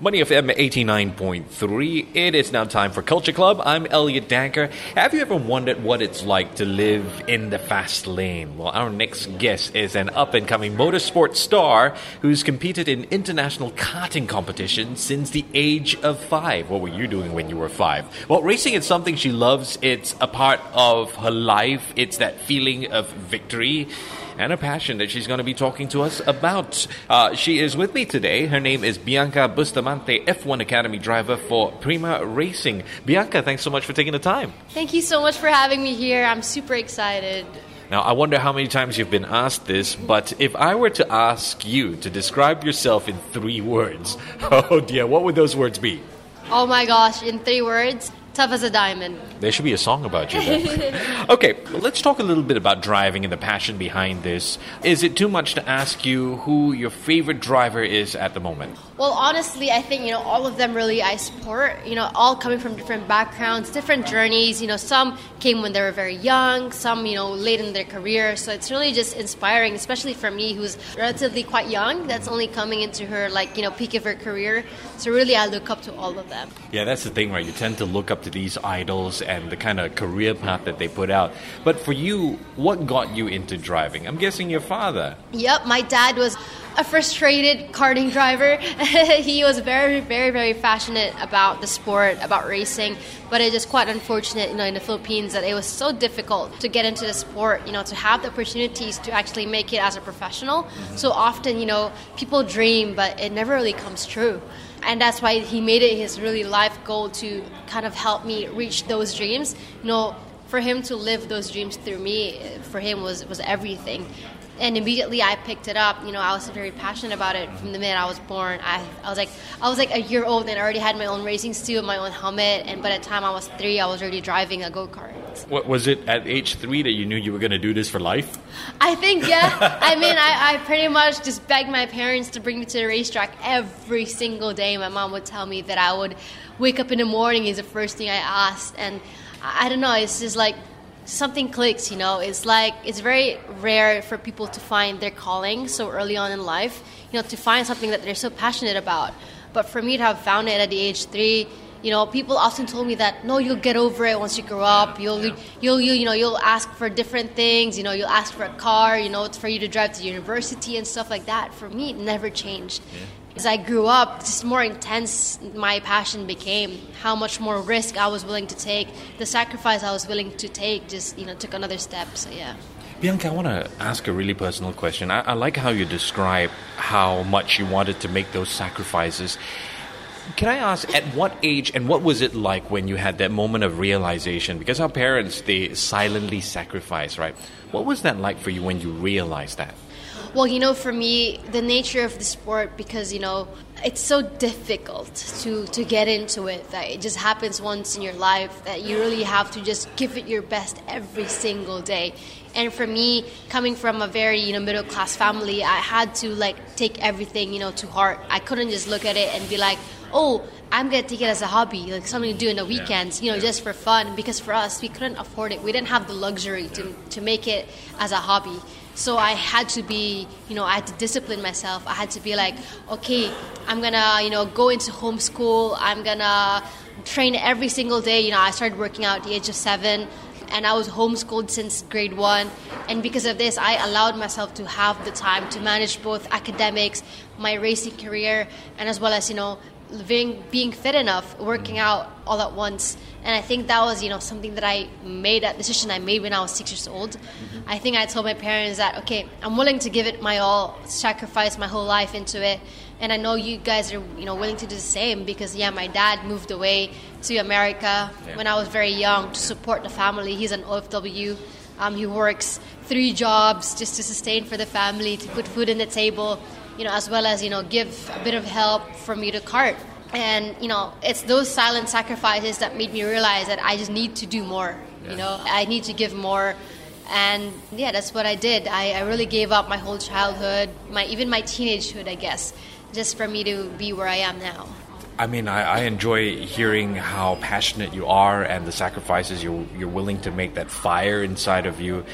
Money FM 89.3. It is now time for Culture Club. I'm Elliot Danker. Have you ever wondered what it's like to live in the fast lane? Well, our next guest is an up and coming motorsport star who's competed in international karting competitions since the age of five. What were you doing when you were five? Well, racing is something she loves. It's a part of her life. It's that feeling of victory and a passion that she's going to be talking to us about. Uh, she is with me today. Her name is Bianca Bustamante, F1 Academy driver for Prema Racing. Bianca, thanks so much for taking the time. Thank you so much for having me here. I'm super excited. Now, I wonder how many times you've been asked this, but if I were to ask you to describe yourself in three words, oh dear, what would those words be? Oh my gosh, in three words, tough as a diamond. There should be a song about you okay, let's talk a little bit about driving and the passion behind this. Is it too much to ask you who your favorite driver is at the moment? Well, honestly, I think, you know, all of them really I support, you know, all coming from different backgrounds, different journeys. You know, some came when they were very young, some, you know, late in their career. So it's really just inspiring, especially for me, who's relatively quite young, that's only coming into her, like, you know, peak of her career. So really, I look up to all of them. Yeah, that's the thing, right? You tend to look up to these idols and the kind of career path that they put out. But for you, what got you into driving? I'm guessing your father. Yep, my dad was a frustrated karting driver. he was very, very, very passionate about the sport, about racing. But it is quite unfortunate, you know, in the Philippines that it was so difficult to get into the sport, you know, to have the opportunities to actually make it as a professional. Mm-hmm. So often, you know, people dream, but it never really comes true and that's why he made it his really life goal to kind of help me reach those dreams you know for him to live those dreams through me for him was was everything and immediately I picked it up. You know, I was very passionate about it from the minute I was born. I, I was like I was like a year old and I already had my own racing suit, my own helmet, and by the time I was three, I was already driving a go kart. What was it at age three that you knew you were going to do this for life? I think yeah. I mean, I, I pretty much just begged my parents to bring me to the racetrack every single day. My mom would tell me that I would wake up in the morning is the first thing I asked, and I, I don't know. It's just like something clicks, you know. It's like it's very rare for people to find their calling so early on in life, you know, to find something that they're so passionate about. But for me to have found it at the age three, you know, people often told me that no, you'll get over it once you grow up. You'll, you'll, you, you know, you'll ask for different things. You know, you'll ask for a car. You know, it's for you to drive to university and stuff like that. For me, it never changed. Yeah as I grew up, just more intense my passion became. How much more risk I was willing to take, the sacrifice I was willing to take, just you know, took another step. So yeah. Bianca, I want to ask a really personal question. I, I like how you describe how much you wanted to make those sacrifices. Can I ask, at what age and what was it like when you had that moment of realization? Because our parents, they silently sacrifice, right? What was that like for you when you realized that? Well, you know, for me, the nature of the sport, because, you know, it's so difficult to, to get into it that it just happens once in your life that you really have to just give it your best every single day. And for me, coming from a very, you know, middle class family, I had to like take everything, you know, to heart. I couldn't just look at it and be like, oh, I'm gonna take it as a hobby, like something to do in the weekends, you know, just for fun. Because for us, we couldn't afford it. We didn't have the luxury to, to make it as a hobby. So I had to be, you know, I had to discipline myself. I had to be like, okay, I'm gonna, you know, go into homeschool. I'm gonna train every single day. You know, I started working out at the age of seven, and I was homeschooled since grade one. And because of this, I allowed myself to have the time to manage both academics, my racing career, and as well as, you know, being being fit enough, working out all at once. And I think that was, you know, something that I made that decision I made when I was six years old. Mm-hmm. I think I told my parents that okay, I'm willing to give it my all, sacrifice my whole life into it. And I know you guys are, you know, willing to do the same because yeah, my dad moved away to America yeah. when I was very young to support the family. He's an OFW. Um, he works three jobs just to sustain for the family, to put food on the table you know, as well as, you know, give a bit of help for me to cart. And, you know, it's those silent sacrifices that made me realize that I just need to do more, yeah. you know, I need to give more. And yeah, that's what I did. I, I really gave up my whole childhood, my even my teenagehood, I guess, just for me to be where I am now. I mean, I, I, enjoy hearing how passionate you are and the sacrifices you're, you're willing to make, that fire inside of you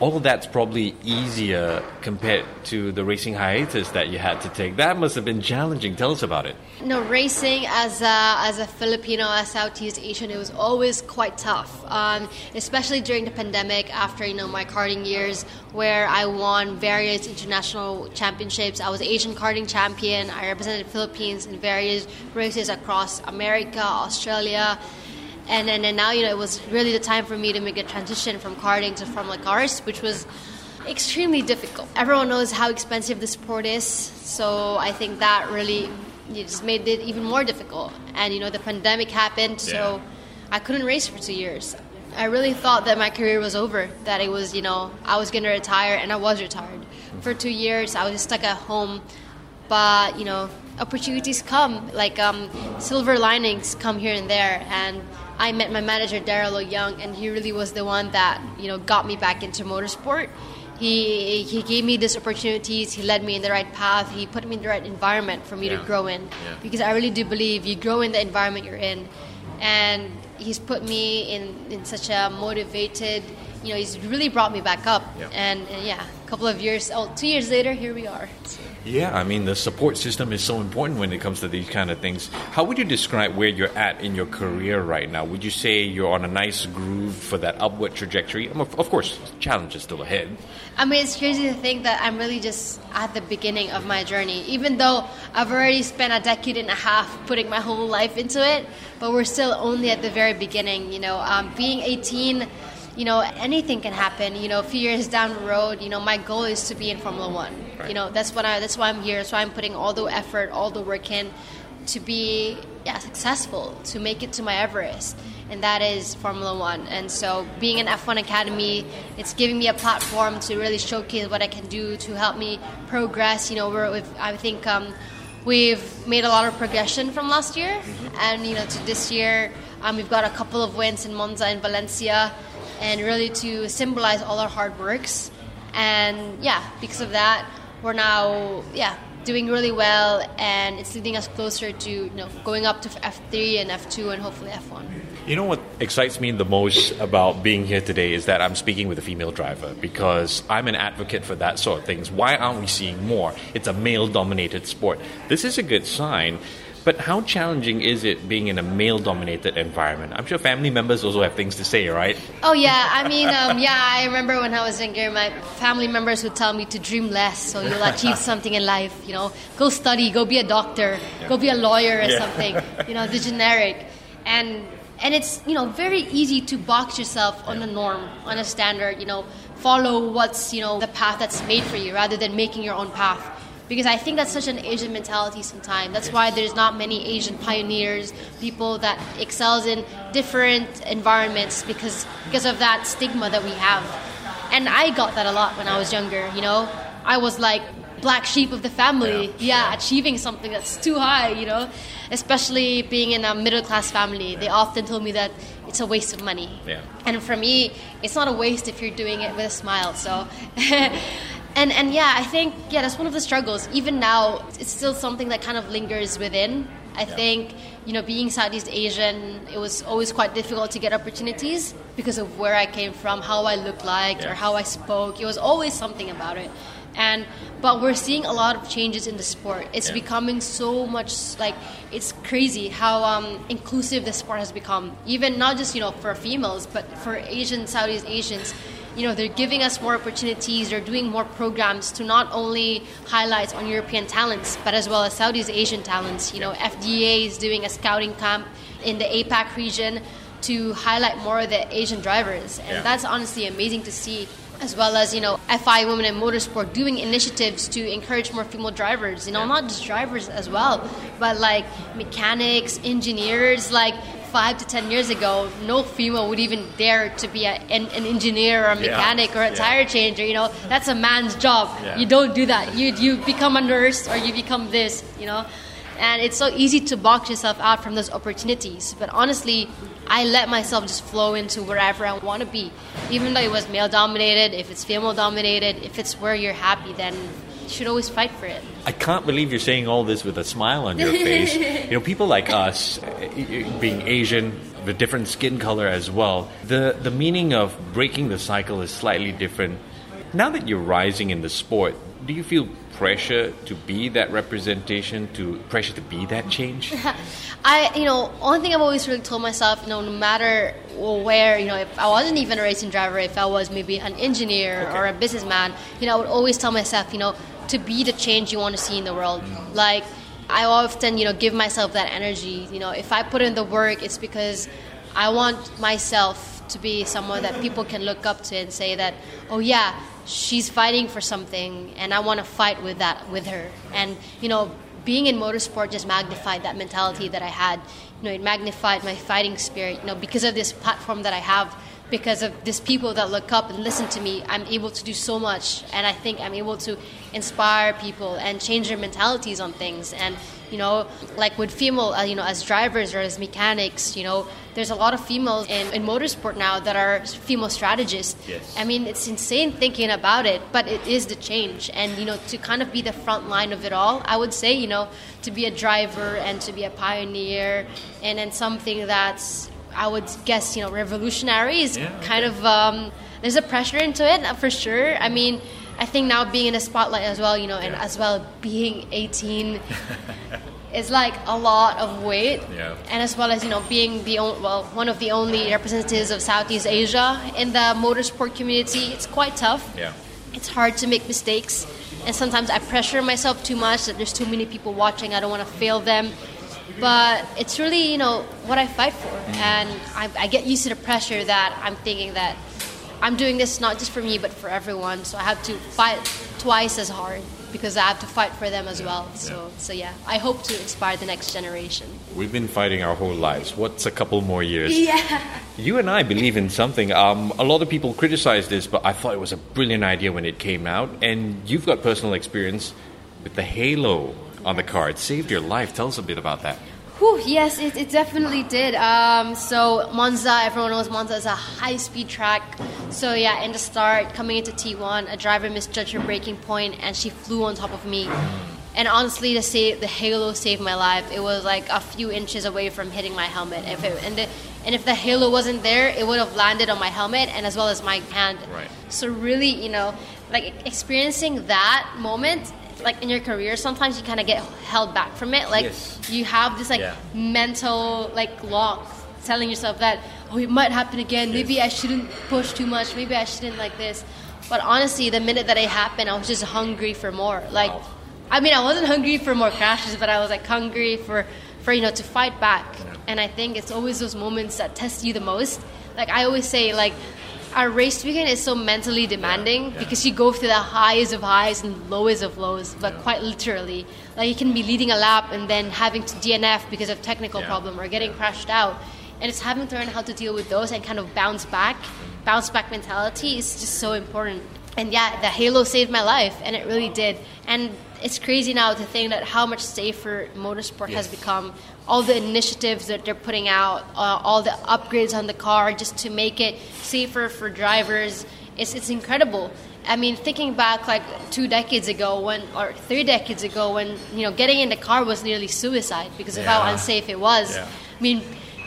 all of that's probably easier compared to the racing hiatus that you had to take. That must have been challenging. Tell us about it. no, racing as a, as a Filipino, as Southeast Asian, it was always quite tough, um, especially during the pandemic after you know my karting years, where I won various international championships. I was Asian karting champion. I represented Philippines in various races across America, Australia and then and now you know it was really the time for me to make a transition from karting to Formula Cars, which was extremely difficult. Everyone knows how expensive the sport is, so I think that really just made it even more difficult. And you know the pandemic happened, yeah. so I couldn't race for two years. I really thought that my career was over, that it was you know I was going to retire, and I was retired. For two years, I was just stuck at home, but you know opportunities come, like um, silver linings come here and there, and I met my manager Daryl Young, and he really was the one that you know got me back into motorsport. He he gave me these opportunities. He led me in the right path. He put me in the right environment for me yeah. to grow in. Yeah. Because I really do believe you grow in the environment you're in, and he's put me in in such a motivated. You know, he's really brought me back up. Yeah. And, and yeah, couple of years, oh, two years later, here we are. So. Yeah, I mean, the support system is so important when it comes to these kind of things. How would you describe where you're at in your career right now? Would you say you're on a nice groove for that upward trajectory? Of course, challenges still ahead. I mean, it's crazy to think that I'm really just at the beginning of my journey, even though I've already spent a decade and a half putting my whole life into it, but we're still only at the very beginning. You know, um, being 18 you know, anything can happen. You know, a few years down the road, you know, my goal is to be in Formula One. Right. You know, that's what I. That's why I'm here. So I'm putting all the effort, all the work in to be yeah successful, to make it to my Everest, and that is Formula One. And so, being an F1 Academy, it's giving me a platform to really showcase what I can do to help me progress. You know, we're, I think. Um, we've made a lot of progression from last year, mm-hmm. and you know, to this year, um, we've got a couple of wins in Monza and Valencia and really to symbolize all our hard works. And yeah, because of that, we're now yeah doing really well, and it's leading us closer to you know going up to F3 and F2 and hopefully F1. You know what excites me the most about being here today is that I'm speaking with a female driver because I'm an advocate for that sort of things. Why aren't we seeing more? It's a male dominated sport. This is a good sign but how challenging is it being in a male dominated environment? I'm sure family members also have things to say, right? Oh, yeah. I mean, um, yeah, I remember when I was younger, my family members would tell me to dream less so you'll achieve something in life. You know, go study, go be a doctor, yeah. go be a lawyer or yeah. something, you know, the generic. And and it's you know very easy to box yourself on a norm on a standard you know follow what's you know the path that's made for you rather than making your own path because I think that's such an Asian mentality sometimes. That's why there's not many Asian pioneers, people that excels in different environments because because of that stigma that we have. And I got that a lot when I was younger, you know. I was like black sheep of the family. Yeah, yeah, achieving something that's too high, you know. Especially being in a middle class family, they often told me that it's a waste of money. Yeah. And for me, it's not a waste if you're doing it with a smile. So and and yeah, I think yeah, that's one of the struggles. Even now, it's still something that kind of lingers within. I yeah. think you know, being Southeast Asian, it was always quite difficult to get opportunities because of where I came from, how I looked like, yeah. or how I spoke. It was always something about it. And but we're seeing a lot of changes in the sport. It's yeah. becoming so much like it's crazy how um, inclusive the sport has become. Even not just you know for females, but for Asian Southeast Asians you know, they're giving us more opportunities, they're doing more programs to not only highlight on European talents, but as well as Southeast Asian talents. You know, FIA is doing a scouting camp in the APAC region to highlight more of the Asian drivers. And yeah. that's honestly amazing to see as well as you know FIA Women in Motorsport doing initiatives to encourage more female drivers. You know, not just drivers as well, but like mechanics, engineers. Like five to ten years ago, no female would even dare to be a, an, an, engineer or a mechanic yeah. or a tire changer. You know, that's a man's job. Yeah. You don't do that. You you become a nurse or you become this. You know, and it's so easy to box yourself out from those opportunities. But honestly, I let myself just flow into wherever I want to be, even though it was male dominated. If it's female dominated, if it's where you're happy, then should always fight for it. I can't believe you're saying all this with a smile on your face. you know, people like us, uh, being Asian, with different skin color as well, the, the meaning of breaking the cycle is slightly different. Now that you're rising in the sport, do you feel pressure to be that representation, to pressure to be that change? I, you know, one thing I've always really told myself, you know, no matter where, you know, if I wasn't even a racing driver, if I was maybe an engineer Okay. or a businessman, you know, I would always tell myself, you know, to be the change you want to see in the world. Like, I often, you know, give myself that energy. You know, if I put in the work, it's because I want myself to be someone that people can look up to and say that, oh yeah, she's fighting for something, and I want to fight with that with her. And you know, being in motorsport just magnified that mentality that I had. You know, it magnified my fighting spirit. You know, because of this platform that I have, because of these people that look up and listen to me, I'm able to do so much, and I think I'm able to inspire people and change their mentalities on things. And you know, like with female, uh, you know, as drivers or as mechanics, you know, there's a lot of females in, in motorsport now that are female strategists. Yes. I mean, it's insane thinking about it, but it is the change. And, you know, to kind of be the front line of it all, I would say, you know, to be a driver and to be a pioneer and then something that's, I would guess, you know, revolutionary is Yeah, kind of, um, there's a pressure into it uh, for sure. I mean, I think now being in the spotlight as well, you know, and Yeah. as well being 18 is like a lot of weight. Yeah. And as well as, you know, being the on, well, one of the only representatives of Southeast Asia in the motorsport community, it's quite tough. Yeah. It's hard to make mistakes. And sometimes I pressure myself too much that there's too many people watching. I don't want to fail them. But it's really, you know, what I fight for. And I, I get used to the pressure that I'm thinking that I'm doing this not just for me, but for everyone. So I have to fight twice as hard because I have to fight for them as well. So, so yeah, I hope to inspire the next generation. We've been fighting our whole lives. What's a couple more years? Yeah. You and I believe in something. Um, a lot of people criticize this, but I thought it was a brilliant idea when it came out. And you've got personal experience with the halo on the car. It saved your life. Tell us a bit about that. Whew, yes, it, it definitely did. Um, so Monza, everyone knows Monza is a high-speed track. So yeah, in the start, coming into T1, a driver misjudged her braking point, and she flew on top of me. And honestly, to say the halo saved my life, it was like a few inches away from hitting my helmet. If it, and, the, and if the halo wasn't there, it would have landed on my helmet and as well as my hand. Right. So really, you know, like experiencing that moment, like in your career, sometimes you kind of get held back from it. Like Yes. you have this like Yeah. mental like lock telling yourself that oh it might happen again maybe i shouldn't push too much maybe i shouldn't like this but honestly the minute that it happened i was just hungry for more like Wow. i mean i wasn't hungry for more crashes but i was like hungry for for you know to fight back and i think it's always those moments that test you the most like i always say like our race weekend is so mentally demanding because you go through the highs of highs and lows of lows, but quite literally. Like you can be leading a lap and then having to DNF because of technical Yeah. problem or getting crashed out. And it's having to learn how to deal with those and kind of bounce back. Bounce back mentality is just so important. And yeah, the halo saved my life, and it really did. And it's crazy now to think that how much safer motorsport has become. All the initiatives that they're putting out, uh, all the upgrades on the car just to make it safer for drivers. It's, it's incredible. I mean, thinking back like two decades ago, when or three decades ago, when you know getting in the car was nearly suicide because of how unsafe it was. Yeah. I mean,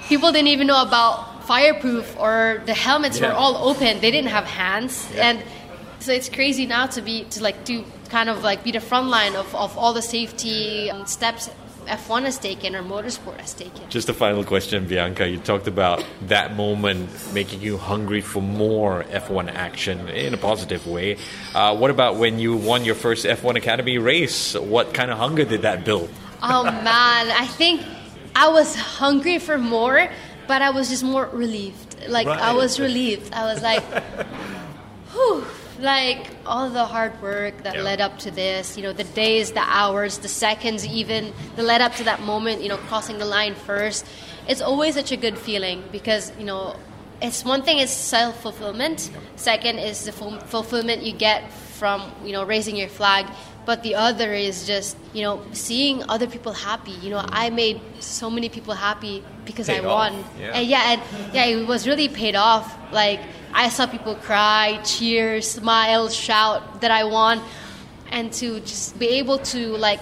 people didn't even know about fireproof or the helmets were all open. They didn't have hands, and so it's crazy now to be to like to kind of like be the front line of, of all the safety um, steps F1 has taken or motorsport has taken. Just a final question, Bianca. You talked about that moment making you hungry for more F1 action in a positive way. Uh, what about when you won your first F1 Academy race? What kind of hunger did that build? Oh man, I think I was hungry for more, but I was just more relieved. Like I was relieved. I was like, whew, like all the hard work that Yeah. led up to this, you know, the days, the hours, the seconds, even the led up to that moment, you know, crossing the line first. It's always such a good feeling because, you know, it's one thing is self fulfillment. Second is the ful- fulfillment you get from you know raising your flag. But the other is just you know seeing other people happy. You know, I made so many people happy because Paid I off, won. yeah. And yeah, and yeah, it was really paid off. Like I saw people cry, cheer, smile, shout that I won. and to just be able to like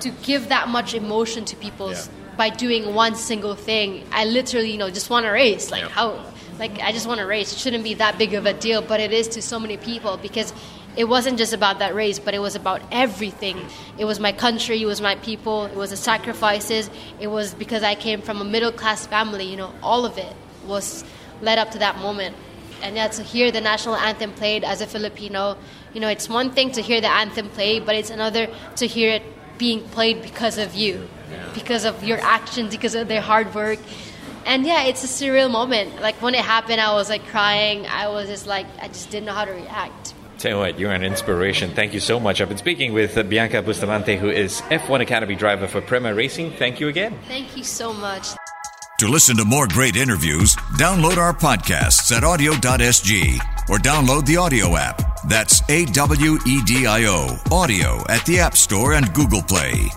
to give that much emotion to people Yeah. by doing one single thing. I literally, you know, just want to race. Like Yeah. how, like I just want to race. It shouldn't be that big of a deal, but it is to so many people because it wasn't just about that race, but it was about everything. It was my country, it was my people, it was the sacrifices. It was because I came from a middle class family. You know, all of it was led up to that moment. And yeah, to hear the national anthem played as a Filipino, you know, it's one thing to hear the anthem played, but it's another to hear it being played because of you, because of your actions, because of their hard work. And yeah, it's a surreal moment. Like when it happened, I was like crying. I was just like, I just didn't know how to react. Tell you what, you're an inspiration. Thank you so much. I've been speaking with Bianca Bustamante, who is F1 Academy driver for Prema Racing. Thank you again. Thank you so much. To listen to more great interviews, download our podcasts at awedio.sg or download the AWEDIO app. That's A W E D I O, AWEDIO at the App Store and Google Play.